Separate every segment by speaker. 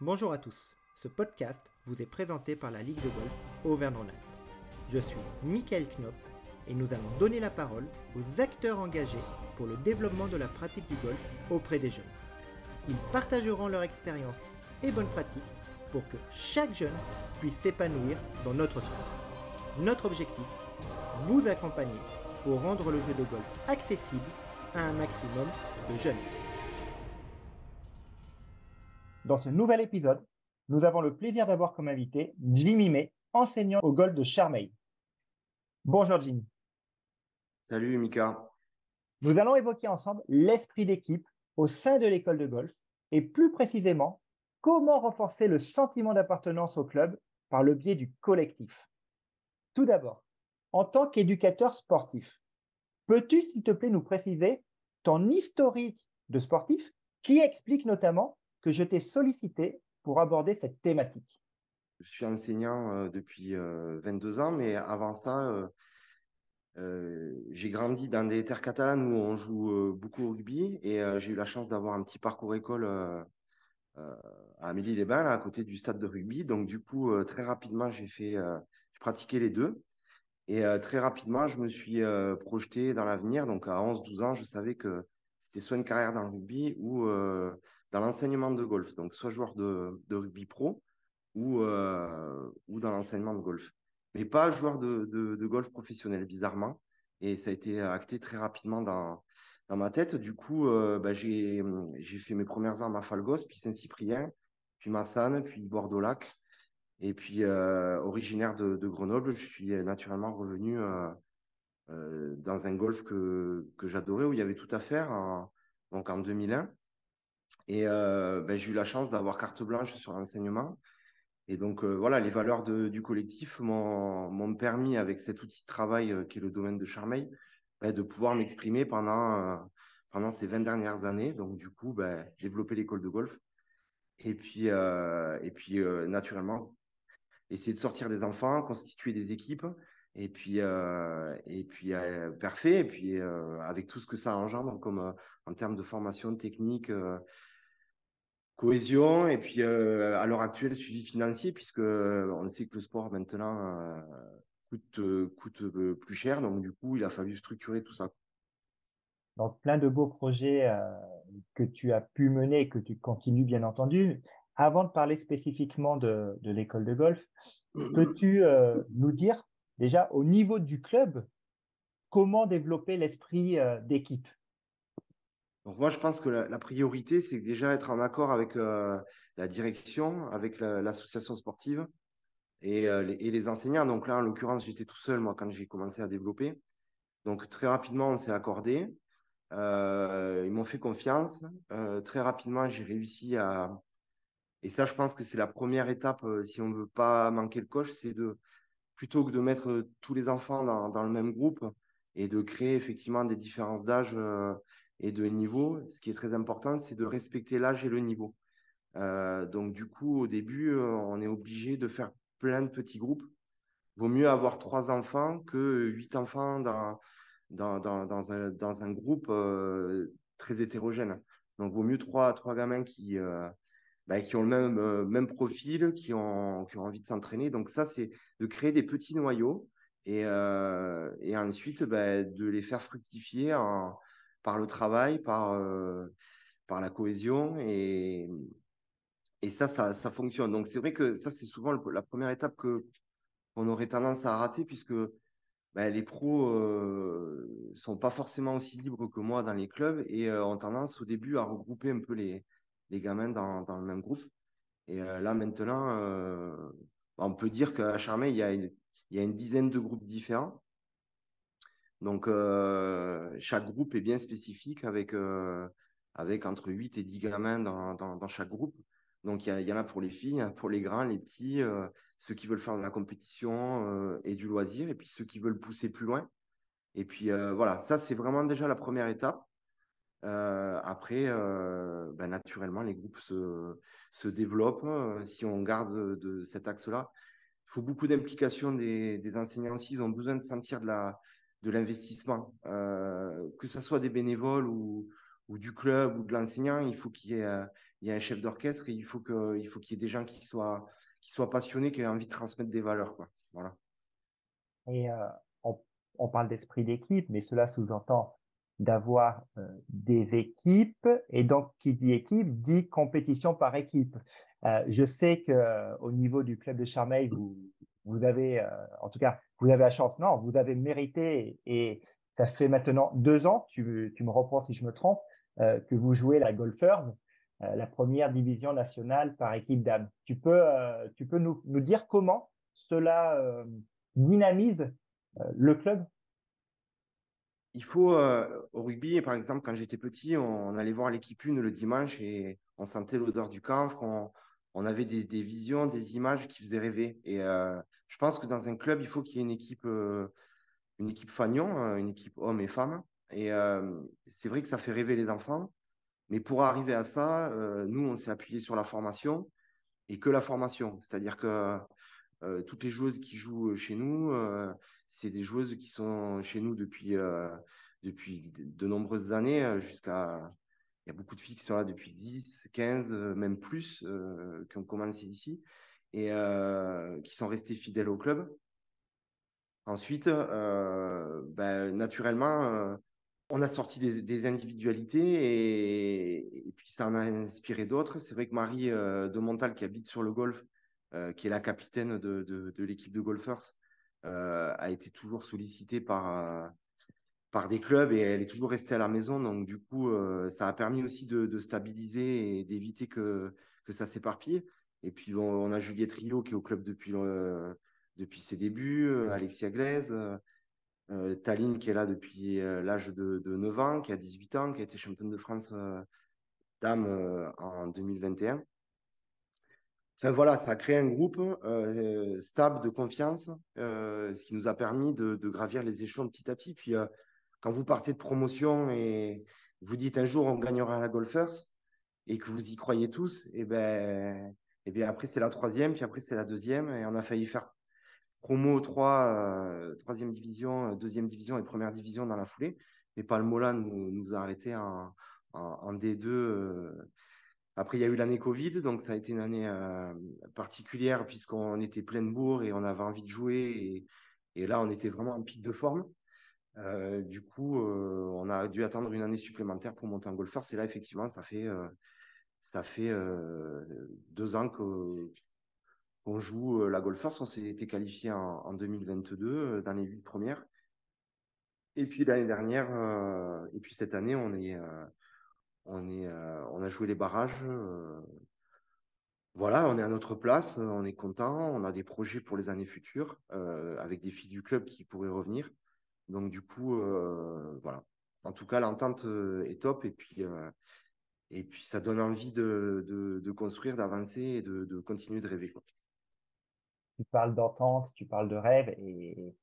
Speaker 1: Bonjour à tous. Ce podcast vous est présenté par la Ligue de golf Auvergne-Rhône-Alpes. Je suis Michael Knopp et nous allons donner la parole aux acteurs engagés pour le développement de la pratique du golf auprès des jeunes. Ils partageront leur expérience et bonnes pratiques pour que chaque jeune puisse s'épanouir dans notre sport. Notre objectif, vous accompagner pour rendre le jeu de golf accessible à un maximum de jeunes. Dans ce nouvel épisode, nous avons le plaisir d'avoir comme invité Jimmy May, enseignant au golf de Charmeil. Bonjour Jimmy.
Speaker 2: Salut Mika.
Speaker 1: Nous allons évoquer ensemble l'esprit d'équipe au sein de l'école de golf et plus précisément comment renforcer le sentiment d'appartenance au club par le biais du collectif. Tout d'abord, en tant qu'éducateur sportif, peux-tu s'il te plaît nous préciser ton historique de sportif qui explique notamment que je t'ai sollicité pour aborder cette thématique
Speaker 2: Je suis enseignant euh, depuis 22 euh, ans, mais avant ça, euh, j'ai grandi dans des terres catalanes où on joue beaucoup au rugby et j'ai eu la chance d'avoir un petit parcours école à Amélie-les-Bains, à côté du stade de rugby. Donc, du coup, très rapidement, j'ai fait, j'ai pratiqué les deux. Et très rapidement, je me suis projeté dans l'avenir. Donc, à 11-12 ans, je savais que c'était soit une carrière dans le rugby ou dans l'enseignement de golf. Donc, soit joueur de, rugby pro ou, euh, ou dans l'enseignement de golf. Mais pas joueur de, de, golf professionnel, bizarrement. Et ça a été acté très rapidement dans, dans ma tête. Du coup, euh, bah, j'ai fait mes premières armes à Falgos, puis Saint-Cyprien, puis Massane, puis Bordeaux-Lac. Et puis, euh, originaire de, Grenoble, je suis naturellement revenu dans un golf que, que j'adorais, où il y avait tout à faire, donc en 2001. Et euh, ben, j'ai eu la chance d'avoir carte blanche sur l'enseignement. Et donc, euh, voilà, les valeurs du collectif m'ont permis, avec cet outil de travail euh, qui est le domaine de Charmeil, ben, de pouvoir m'exprimer pendant, pendant ces 20 dernières années. Donc, du coup, ben, développer l'école de golf. Et puis, et puis naturellement, essayer de sortir des enfants, constituer des équipes. Et puis, et puis parfait. Et puis, avec tout ce que ça engendre, comme en termes de formation technique, cohésion et puis euh, à l'heure actuelle suivi financier puisque euh, on sait que le sport maintenant euh, coûte coûte plus cher donc du coup il a fallu structurer tout ça.
Speaker 1: Donc plein de beaux projets que tu as pu mener et que tu continues bien entendu. Avant de parler spécifiquement de, de l'école de golf, peux-tu nous dire déjà au niveau du club comment développer l'esprit d'équipe?
Speaker 2: Donc moi, je pense que la, priorité, c'est déjà être en accord avec euh, la direction, avec l'association sportive et, euh, les, et, les, enseignants. Donc là, en l'occurrence, j'étais tout seul, moi, quand j'ai commencé à développer. Donc très rapidement, on s'est accordé. Euh, ils m'ont fait confiance. très rapidement, j'ai réussi à... Et ça, je pense que c'est la première étape, si on ne veut pas manquer le coche, c'est de, plutôt que de mettre tous les enfants dans, le même groupe et de créer effectivement des différences d'âge et de niveau, ce qui est très important, c'est de respecter l'âge et le niveau. Euh, donc, du coup, au début, euh, on est obligé de faire plein de petits groupes. Vaut mieux avoir trois enfants que huit enfants dans, un, groupe euh, très hétérogène. Donc, vaut mieux trois gamins qui, bah, qui ont le même, même profil, qui ont, envie de s'entraîner. Donc, ça, c'est de créer des petits noyaux et, et ensuite bah, de les faire fructifier par le travail, par, euh, la cohésion. Et, ça, ça, fonctionne. Donc, c'est vrai que ça, c'est souvent la première étape que on aurait tendance à rater, puisque ben, les pros euh, sont pas forcément aussi libres que moi dans les clubs et euh, ont tendance au début à regrouper un peu les, les gamins dans, le même groupe. Et euh, là, maintenant, ben, on peut dire qu'à Charmey, il y, a une, il y a une dizaine de groupes différents. Donc, euh, chaque groupe est bien spécifique avec, euh, entre 8 et 10 gamins dans, chaque groupe. Donc, il y, en a pour les filles, pour les grands, les petits, euh, ceux qui veulent faire de la compétition et du loisir, et puis ceux qui veulent pousser plus loin. Et puis, voilà, ça, c'est vraiment déjà la première étape. Après, ben, naturellement, les groupes se, se développent. si on garde de, cet axe-là, il faut beaucoup d'implication des, enseignants aussi. Ils ont besoin de sentir de la, de l'investissement, euh, que ce soit des bénévoles ou, ou, du club ou de l'enseignant, il faut qu'il y, ait, il un chef d'orchestre et il faut qu'il faut qu'il y ait des gens qui soient, qui soient passionnés, qui aient envie de transmettre des valeurs. Quoi. Voilà.
Speaker 1: Et on, parle d'esprit d'équipe, mais cela sous-entend d'avoir des équipes. Et donc, qui dit équipe dit compétition par équipe. je sais qu'au niveau du club de Charmeil, vous, vous avez, en tout cas, vous avez la chance. Non, vous avez mérité et ça fait maintenant deux ans, tu, tu me reprends si je me trompe, que vous jouez la Golfers, la première division nationale par équipe d'âme. Tu peux, tu peux nous, nous, dire comment cela dynamise le club?
Speaker 2: Il faut, euh, au rugby, par exemple, quand j'étais petit, on, allait voir l'équipe une le dimanche et on sentait l'odeur du camphre, on, avait des, visions, des images qui faisaient rêver. Et euh, je pense que dans un club, il faut qu'il y ait une équipe, euh, une équipe fagnon, une équipe hommes et femmes. Et c'est vrai que ça fait rêver les enfants. Mais pour arriver à ça, nous, on s'est appuyé sur la formation et que la formation. C'est-à-dire que toutes les joueuses qui jouent chez nous, c'est des joueuses qui sont chez nous depuis, euh, depuis de nombreuses années, euh, jusqu'à. Il y a beaucoup de filles qui sont là depuis 10, 15, euh, même plus, qui ont commencé ici et qui sont restées fidèles au club. Ensuite, ben, naturellement, on a sorti des, individualités et, puis ça en a inspiré d'autres. C'est vrai que Marie de Montal, qui habite sur le golf, qui est la capitaine de, de l'équipe de golfers, a été toujours sollicitée par, euh, par des clubs et elle est toujours restée à la maison. Donc, du coup, euh, ça a permis aussi de, stabiliser et d'éviter que, que ça s'éparpille. Et puis, on a Juliette Rio qui est au club depuis, depuis ses débuts, Alexia Glaise, Taline qui est là depuis l'âge de, de, 9 ans, qui a 18 ans, qui a été championne de France dame en 2021. Enfin voilà, ça a créé un groupe euh, stable de confiance, euh, ce qui nous a permis de, gravir les échelons petit à petit. Puis euh, quand vous partez de promotion et vous dites un jour on gagnera la Golfers et que vous y croyez tous, et eh ben, eh bien après c'est la troisième, puis après c'est la deuxième et on a failli faire promo 3, troisième division, deuxième division et première division dans la foulée. Mais Palmola nous, nous a arrêté en D2 après, il y a eu l'année Covid, donc ça a été une année euh, particulière puisqu'on était plein de bourre et on avait envie de jouer. Et, là, on était vraiment en pic de forme. Euh, du coup, euh, on a dû attendre une année supplémentaire pour monter en golfeur. C'est là, effectivement, ça fait, deux ans qu'on joue la golfeur. On s'est qualifié en, en, 2022 dans les huit premières. Et puis l'année dernière, et puis cette année, on est on, est, euh, on a joué les barrages. Euh, voilà, on est à notre place, on est content, on a des projets pour les années futures euh, avec des filles du club qui pourraient revenir. Donc du coup, voilà. En tout cas, l'entente est top et puis, et puis ça donne envie de, de, construire, d'avancer et de, de, continuer de rêver.
Speaker 1: Tu parles d'entente, tu parles de rêve et,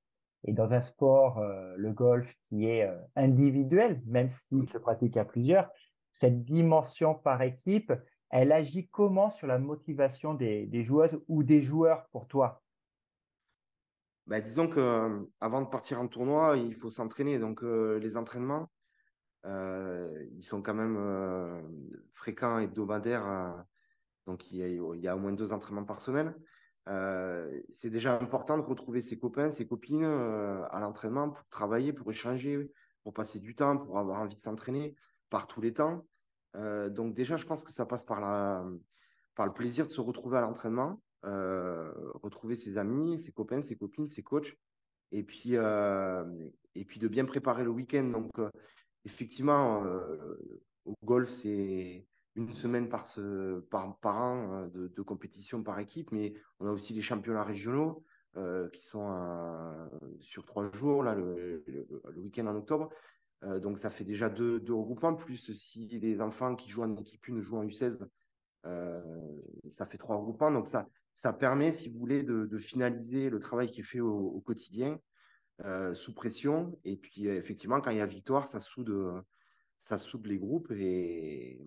Speaker 1: et dans un sport, le golf qui est individuel, même s'il se pratique à plusieurs, cette dimension par équipe, elle agit comment sur la motivation des, joueuses ou des joueurs pour toi?
Speaker 2: Bah, Disons qu'avant euh, de partir en tournoi, il faut s'entraîner. Donc euh, les entraînements, euh, ils sont quand même fréquents, hebdomadaires. donc il y, a, au moins deux entraînements par semaine. c'est déjà important de retrouver ses copains, ses copines à l'entraînement pour travailler, pour échanger, pour passer du temps, pour avoir envie de s'entraîner par tous les temps. Euh, donc déjà, je pense que ça passe par, le plaisir de se retrouver à l'entraînement, euh, retrouver ses amis, ses copains, ses copines, ses coachs, et puis, euh, et puis de bien préparer le week-end. Donc effectivement, au golf, c'est une semaine par, ce, an de, compétition par équipe, mais on a aussi les championnats régionaux qui sont sur trois jours, là, le week-end en octobre. Euh, donc ça fait déjà deux, regroupements, plus si les enfants qui jouent en équipe 1 jouent en U16, euh, ça fait trois regroupements. Donc ça, ça permet, si vous voulez, de, finaliser le travail qui est fait au, quotidien, euh, sous pression. Et puis effectivement, quand il y a victoire, ça soude, ça soude les groupes et,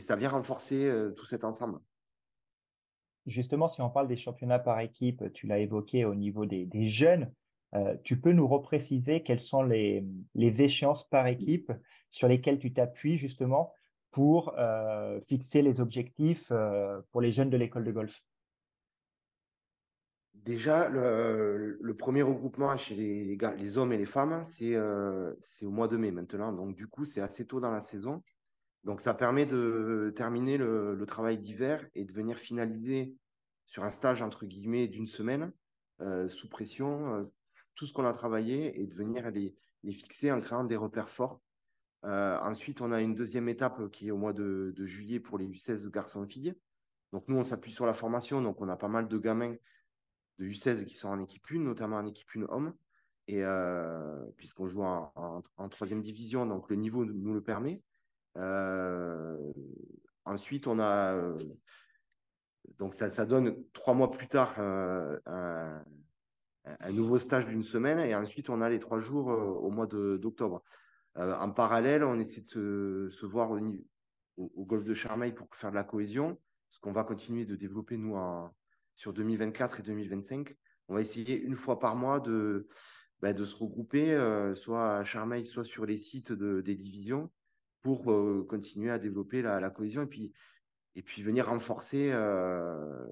Speaker 2: ça vient renforcer tout cet ensemble.
Speaker 1: Justement, si on parle des championnats par équipe, tu l'as évoqué au niveau des jeunes, euh, tu peux nous repréciser quelles sont les, échéances par équipe sur lesquelles tu t'appuies justement pour fixer les objectifs pour les jeunes de l'école de golf?
Speaker 2: Déjà, le, premier regroupement chez les, les, hommes et les femmes, c'est au mois de mai maintenant. Donc, du coup, c'est assez tôt dans la saison. Donc, ça permet de terminer le, travail d'hiver et de venir finaliser sur un stage, entre guillemets, d'une semaine, sous pression, tout ce qu'on a travaillé et de venir les, les, fixer en créant des repères forts. ensuite, on a une deuxième étape qui est au mois de, juillet pour les U16 garçons-filles. Donc, nous, on s'appuie sur la formation. Donc, on a pas mal de gamins de U16 qui sont en équipe 1, notamment en équipe 1 homme. Et euh, puisqu'on joue en, troisième division, donc le niveau nous le permet. Euh, ensuite, on a. Euh, donc, ça, ça, donne trois mois plus tard nouveau stage d'une semaine. Et ensuite, on a les trois jours au mois d'octobre. en parallèle, on essaie de se, voir au, au, golfe de Charmeil pour faire de la cohésion, ce qu'on va continuer de développer, nous, sur 2024 et 2025. On va essayer une fois par mois de, bah, de se regrouper, euh, soit à Charmeil, soit sur les sites de, des divisions, pour euh, continuer à développer la, cohésion et puis, et puis venir renforcer euh,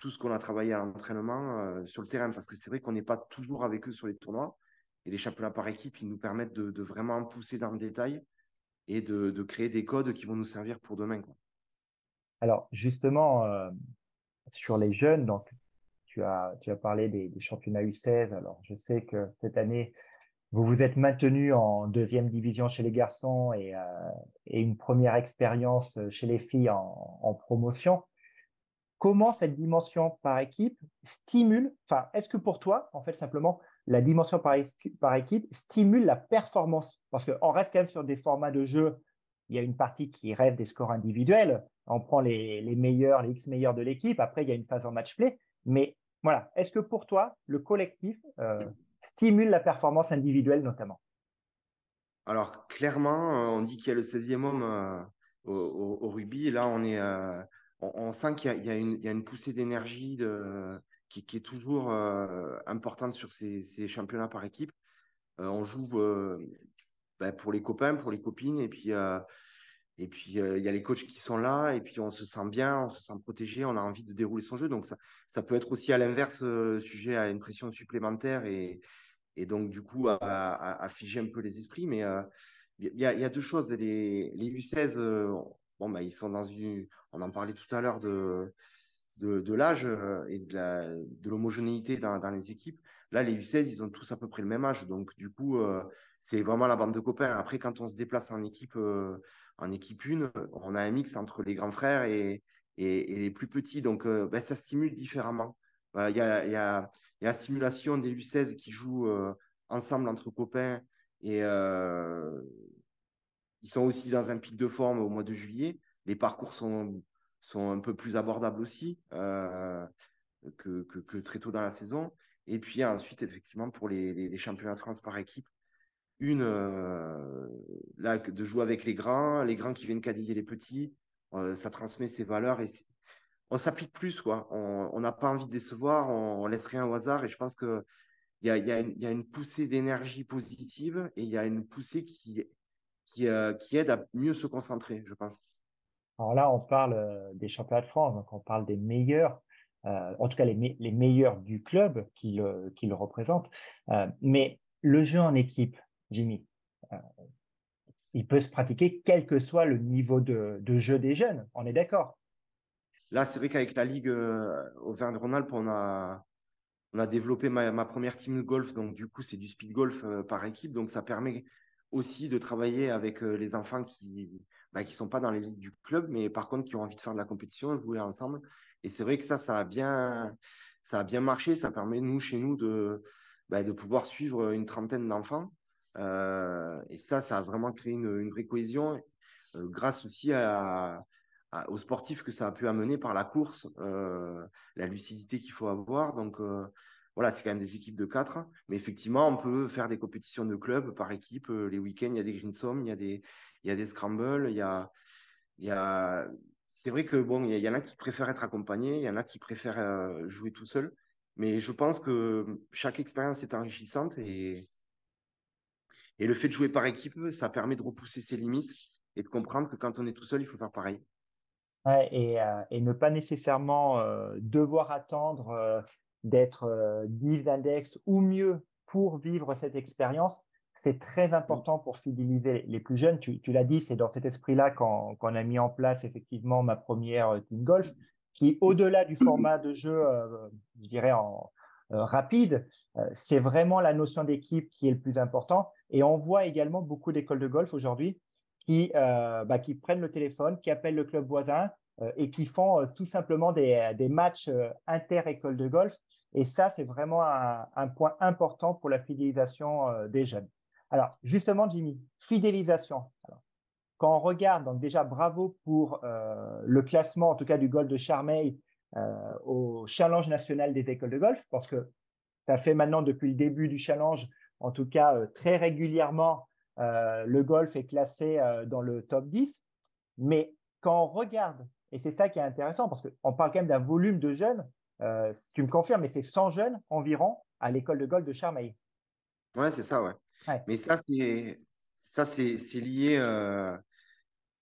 Speaker 2: tout ce qu'on a travaillé à l'entraînement sur le terrain. Parce que c'est vrai qu'on n'est pas toujours avec eux sur les tournois. Et les championnats par équipe, ils nous permettent de, vraiment pousser dans le détail et de, créer des codes qui vont nous servir pour demain. Quoi.
Speaker 1: Alors, justement, sur les jeunes, donc tu as, tu as parlé des, championnats U16. Alors, je sais que cette année, vous vous êtes maintenu en deuxième division chez les garçons et, euh, et une première expérience chez les filles en, promotion. Comment cette dimension par équipe stimule, enfin, est-ce que pour toi, en fait, simplement, la dimension par, équipe stimule la performance? Parce qu'on reste quand même sur des formats de jeu il y a une partie qui rêve des scores individuels. On prend les, meilleurs, les X meilleurs de l'équipe. Après, il y a une phase en match play. Mais voilà, est-ce que pour toi, le collectif euh, stimule la performance individuelle notamment?
Speaker 2: Alors, clairement, euh, on dit qu'il y a le 16e homme euh, au, rugby. là, on, est, on, sent qu'il y, a une poussée d'énergie qui, est toujours importante sur ces, championnats par équipe. on joue ben, pour les copains, pour les copines. Et puis, euh, euh, il y a les coachs qui sont là. Et puis, on se sent bien, on se sent protégé, on a envie de dérouler son jeu. Donc, ça, peut être aussi à l'inverse, euh, sujet à une pression supplémentaire et, donc, du coup, à, figer un peu les esprits. Mais il y, a, deux choses. Les U16, ben, ils sont dans une. On en parlait tout à l'heure de de, l'âge et de l'homogénéité dans, dans, les équipes. Là, les U16, ils ont tous à peu près le même âge. Donc, du coup, c'est vraiment la bande de copains. Après, quand on se déplace en équipe, euh, en équipe une, on a un mix entre les grands frères et, les plus petits. Donc, euh, ben, ça stimule différemment. Il y, a, y, a, la stimulation des U16 qui jouent euh, ensemble entre copains et ils sont aussi dans un pic de forme au mois de juillet. Les parcours sont, sont un peu plus abordables aussi que, que, que, très tôt dans la saison. Et puis ensuite, effectivement, pour les, les, championnats de France par équipe, une, euh, là, de jouer avec les grands, les grands qui viennent cadiller les petits, euh, ça transmet ses valeurs et on s'applique plus, quoi. On n'a pas envie de décevoir, on, laisse rien au hasard et je pense qu'il y a, y, a y a une poussée d'énergie positive et il y a une poussée qui, qui, euh, qui à mieux se concentrer, je pense.
Speaker 1: Alors là, on parle des championnats de France, donc on parle des meilleurs. en tout cas les, les, meilleurs du club qui le, qui le représentent. mais le jeu en équipe, Jimmy. Euh, il peut se pratiquer quel que soit le niveau de, jeu des jeunes. On est d'accord?
Speaker 2: Là, c'est vrai qu'avec la Ligue euh, Auvergne-Rhône-Alpes, on a, on a développé ma, première team de golf. Donc, du coup, c'est du speed golf euh, par équipe. Donc, ça permet aussi de travailler avec les enfants qui bah, qui sont pas dans ligues du club, mais par contre, qui ont envie de faire de la compétition, jouer ensemble. Et c'est vrai que ça, ça a bien, ça a bien marché. Ça permet, nous, chez nous, de, bah, de pouvoir suivre une trentaine d'enfants euh, et ça, ça a vraiment créé une, vraie cohésion euh, grâce aussi à, aux sportifs que ça a pu amener par la course, euh, la lucidité qu'il faut avoir. Donc voilà, c'est quand même des équipes de quatre. Mais effectivement, on peut faire des compétitions de clubs par équipe. les week-ends, il y a des greensome, il y a des, il y a des scrambles, il y a, il y a... C'est vrai que bon, il y, en a qui préfèrent être accompagnés, il y en a qui préfèrent jouer tout seul. Mais je pense que chaque expérience est enrichissante et, Et le fait de jouer par équipe, ça permet de repousser ses limites et de comprendre que quand on est tout seul, il faut faire pareil.
Speaker 1: et, et, ne pas nécessairement devoir attendre d'être 10 d'index ou mieux pour vivre cette expérience. C'est très important pour fidéliser les plus jeunes. Tu, l'as dit, c'est dans cet esprit-là qu'on a mis en place effectivement ma première team golf, qui au-delà du format de jeu, je dirais en, rapide, c'est vraiment la notion d'équipe qui est le plus important. Et on voit également beaucoup d'écoles de golf aujourd'hui qui, bah, qui prennent le téléphone, qui appellent le club voisin et qui font tout simplement des, des matchs inter-écoles de golf et ça, c'est vraiment un, point important pour la fidélisation euh, des jeunes. Alors, justement, Jimmy, fidélisation. quand on regarde, donc déjà, bravo pour euh, le classement, en tout cas du golf de Charmeil euh, au Challenge national des écoles de golf, parce que ça fait maintenant depuis le début du challenge, en tout cas très régulièrement, le golf est classé dans le top 10. Mais quand on regarde, et c'est ça qui est intéressant, parce qu'on parle quand même d'un volume de jeunes, euh, tu me confirmes, mais c'est 100 jeunes environ à l'école de golf de Charmeil.
Speaker 2: Ouais, c'est ça, ouais. Mais ça, c'est ça, c'est lié euh,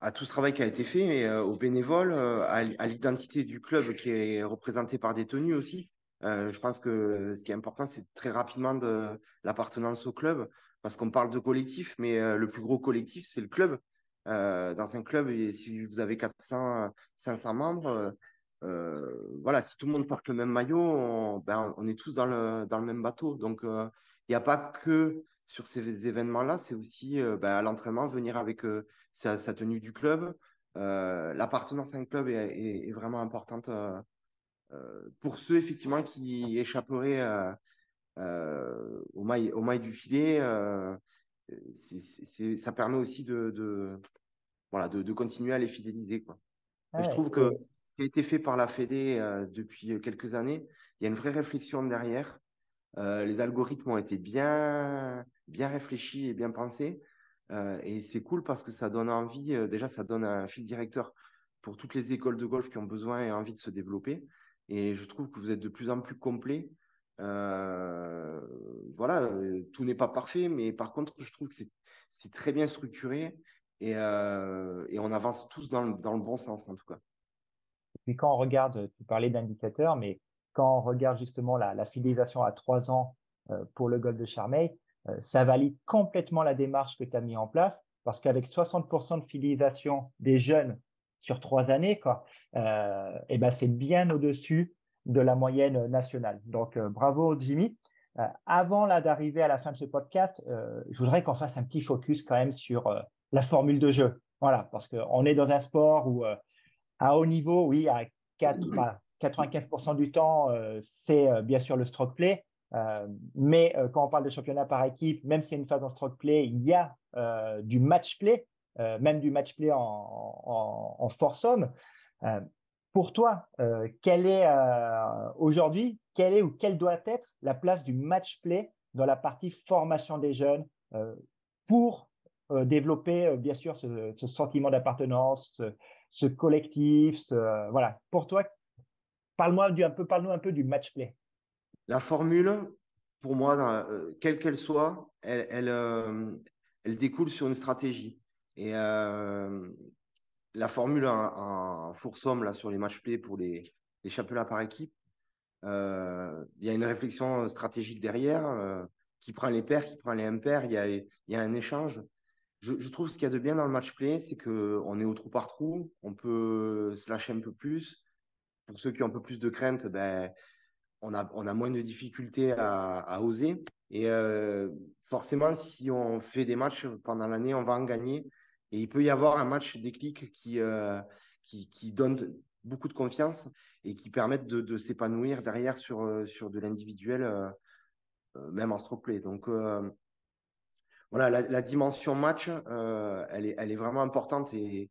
Speaker 2: à tout ce travail qui a été fait, euh, aux bénévoles, à, l'identité du club qui est représenté par des tenues aussi. je pense que ce qui est important, c'est très rapidement de l'appartenance au club, parce qu'on parle de collectif, mais le plus gros collectif, c'est le club. Dans un club, et si vous avez 400, 500 membres, euh, voilà, si tout le monde porte le même maillot, on, ben, est tous dans le, dans le même bateau. Donc, euh, il n'y a pas que sur ces événements-là, c'est aussi euh, ben, à l'entraînement, venir avec sa, tenue du club. L'appartenance à un club est, vraiment importante pour ceux, effectivement, qui échapperaient au, mail, au mail du filet. ça permet aussi de, voilà, de, continuer à les fidéliser. Quoi. je trouve que qui a été fait par la Fédé euh, depuis euh, quelques années. Il y a une vraie réflexion derrière. Euh, les algorithmes ont été bien, bien réfléchis et bien pensés. et c'est cool parce que ça donne envie, déjà, ça donne un fil directeur pour toutes les écoles de golf qui ont besoin et envie de se développer. Et je trouve que vous êtes de plus en plus complet. voilà, tout n'est pas parfait, mais par contre, je trouve que c'est très bien structuré et, et, on avance tous dans le, bon sens, en tout cas.
Speaker 1: Puis quand on regarde, tu parlais d'indicateurs, mais quand on regarde justement la, fidélisation à trois ans euh, pour le golf de Charmeil, euh, ça valide complètement la démarche que tu as mis en place parce qu'avec 60% de fidélisation des jeunes sur trois années, quoi, euh, et eh ben c'est bien au-dessus de la moyenne nationale. Donc, bravo Jimmy. avant d'arriver à la fin de ce podcast, je voudrais qu'on fasse un petit focus quand même sur la formule de jeu. Voilà, parce qu'on est dans un sport où à haut niveau, oui, à 95% du temps, euh, c'est euh, bien sûr le stroke play. Euh, mais quand on parle de championnat par équipe, même s'il y a une phase en stroke play, il y a du match play, même du match play en, en, force homme. pour toi, quelle est aujourd'hui, quelle est ou quelle doit être la place du match play dans la partie formation des jeunes pour développer bien sûr ce, sentiment d'appartenance, ce collectif, voilà. Pour toi, parle-moi un peu, parle-nous un peu du match play.
Speaker 2: La formule, pour moi, euh, quelle qu'elle soit, elle, elle, euh, découle sur une stratégie. Et euh, la formule en, en là, sur les match play pour les, les championnats par équipe, il y a une réflexion stratégique derrière. qui prend les paires, qui prend les impairs, il y a, y a un échange je, trouve ce qu'il y a de bien dans le match play, c'est qu'on est au trou par trou, on peut se lâcher un peu plus. Pour ceux qui ont un peu plus de crainte, ben, on, a, on a moins de difficultés à, oser. Et euh, forcément, si on fait des matchs pendant l'année, on va en gagner. Et il peut y avoir un match déclic qui, euh, qui, donne beaucoup de confiance et qui permettent de, s'épanouir derrière sur, euh, sur de l'individuel, même en stroke play. Donc, voilà, la, dimension match, euh, elle, est, vraiment importante et,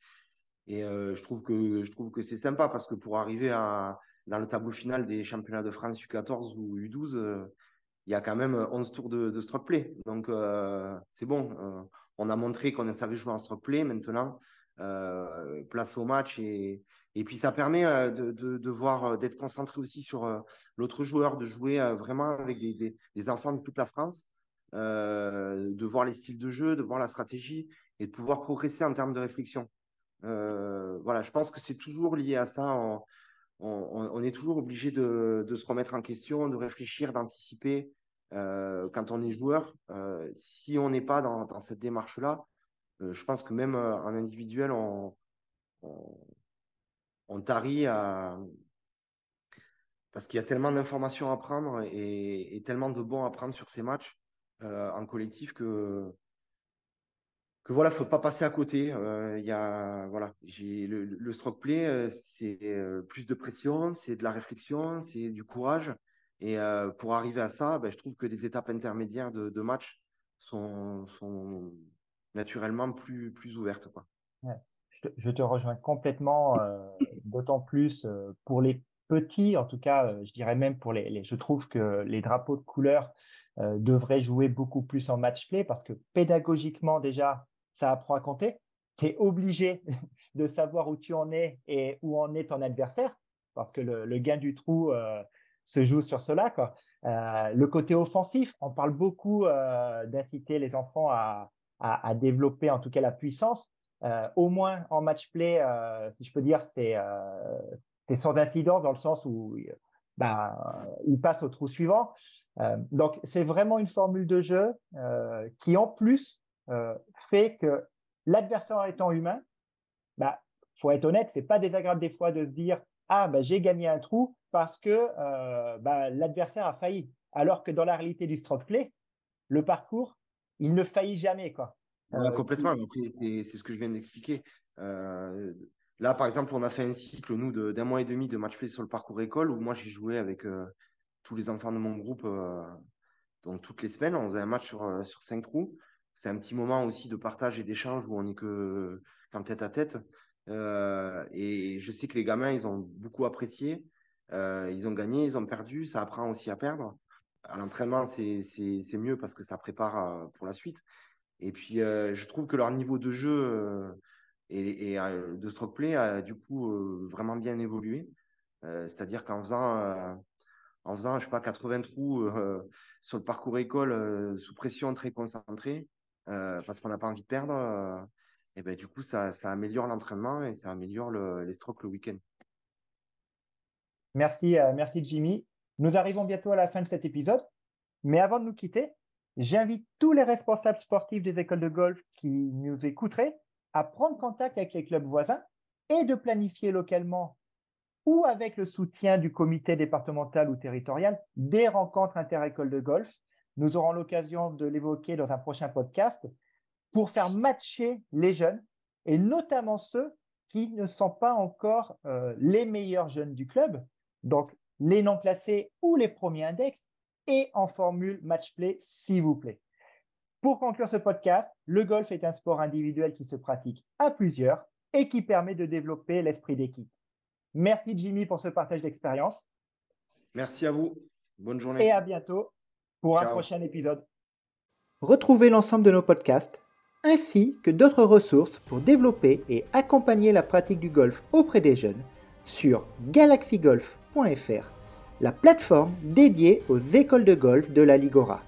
Speaker 2: euh, je trouve que, c'est sympa parce que pour arriver dans le tableau final des championnats de France U14 ou U12, euh, il y a quand même 11 tours de, stroke play. Donc, c'est bon. on a montré qu'on savait jouer en stroke play. Maintenant, place au match et, puis ça permet de, voir, d'être concentré aussi sur l'autre joueur, de jouer vraiment avec des, enfants de toute la France. De voir les styles de jeu, de voir la stratégie et de pouvoir progresser en termes de réflexion. voilà, je pense que c'est toujours lié à ça. On, est toujours obligé de, se remettre en question, de réfléchir, d'anticiper. quand on est joueur, si on n'est pas dans, cette démarche-là, je pense que même en individuel, on, à, parce qu'il y a tellement d'informations à prendre et, tellement de bons à prendre sur ces matchs euh, en collectif que que voilà, faut pas passer à côté. Euh, il y a voilà, j'ai le, stroke play, euh, c'est plus de pression, c'est de la réflexion, c'est du courage. Et pour arriver à ça, ben, je trouve que les étapes intermédiaires de, match sont, sont naturellement plus plus ouvertes quoi.
Speaker 1: Je, te, rejoins complètement, d'autant plus pour les petit, en tout cas, euh, je dirais même pour les, je trouve que les drapeaux de couleur euh, devraient jouer beaucoup plus en match play parce que pédagogiquement déjà, ça apprend à compter. Tu es obligé de savoir où tu en es et où en est ton adversaire parce que le, gain du trou euh, se joue sur cela. Quoi. le côté offensif, on parle beaucoup d'inciter les enfants à, à, développer en tout cas la puissance. au moins en match play, si je peux dire, c'est c'est sans incident dans le sens où ben, il passe au trou suivant. Euh, donc, c'est vraiment une formule de jeu euh, qui, en plus, euh, fait que l'adversaire étant humain, il bah, faut être honnête, c'est pas désagréable des fois de se dire ah ben, j'ai gagné un trou parce que bah, l'adversaire a failli. Alors que dans la réalité du stroke play, le parcours, il ne faillit jamais quoi.
Speaker 2: complètement. C'est ce que je viens d'expliquer. Là, par exemple, on a fait un cycle, nous, d'un mois et demi de match play sur le parcours école où moi, j'ai joué avec euh, tous les enfants de mon groupe. Euh, donc, toutes les semaines, on faisait un match sur, euh, sur cinq trous. C'est un petit moment aussi de partage et d'échange où on n'est que qu'en tête à tête. et je sais que les gamins, ils ont beaucoup apprécié. ils ont gagné, ils ont perdu. Ça apprend aussi à perdre. À l'entraînement, c'est mieux parce que ça prépare pour la suite. Et puis, je trouve que leur niveau de jeu et, et euh, de stroke play a du coup euh, vraiment bien évolué. Euh, c'est-à-dire qu'en faisant, en faisant, je sais pas, 80 trous sur le parcours école sous pression très concentré, parce qu'on n'a pas envie de perdre, et ben, du coup, ça, améliore l'entraînement et ça améliore le, les strokes le week-end.
Speaker 1: Merci, merci Jimmy. Nous arrivons bientôt à la fin de cet épisode. Mais avant de nous quitter, j'invite tous les responsables sportifs des écoles de golf qui nous écouteraient à prendre contact avec les clubs voisins et de planifier localement ou avec le soutien du comité départemental ou territorial des rencontres inter-écoles de golf. Nous aurons l'occasion de l'évoquer dans un prochain podcast pour faire matcher les jeunes et notamment ceux qui ne sont pas encore euh, les meilleurs jeunes du club, donc les non classés ou les premiers index, et en formule match play, s'il vous plaît. Pour conclure ce podcast, le golf est un sport individuel qui se pratique à plusieurs et qui permet de développer l'esprit d'équipe. Merci Jimmy pour ce partage d'expérience.
Speaker 2: Merci à vous. Bonne journée.
Speaker 1: Et à bientôt pour un prochain épisode.
Speaker 3: Retrouvez l'ensemble de nos podcasts ainsi que d'autres ressources pour développer et accompagner la pratique du golf auprès des jeunes sur galaxygolf.fr, la plateforme dédiée aux écoles de golf de la Ligora.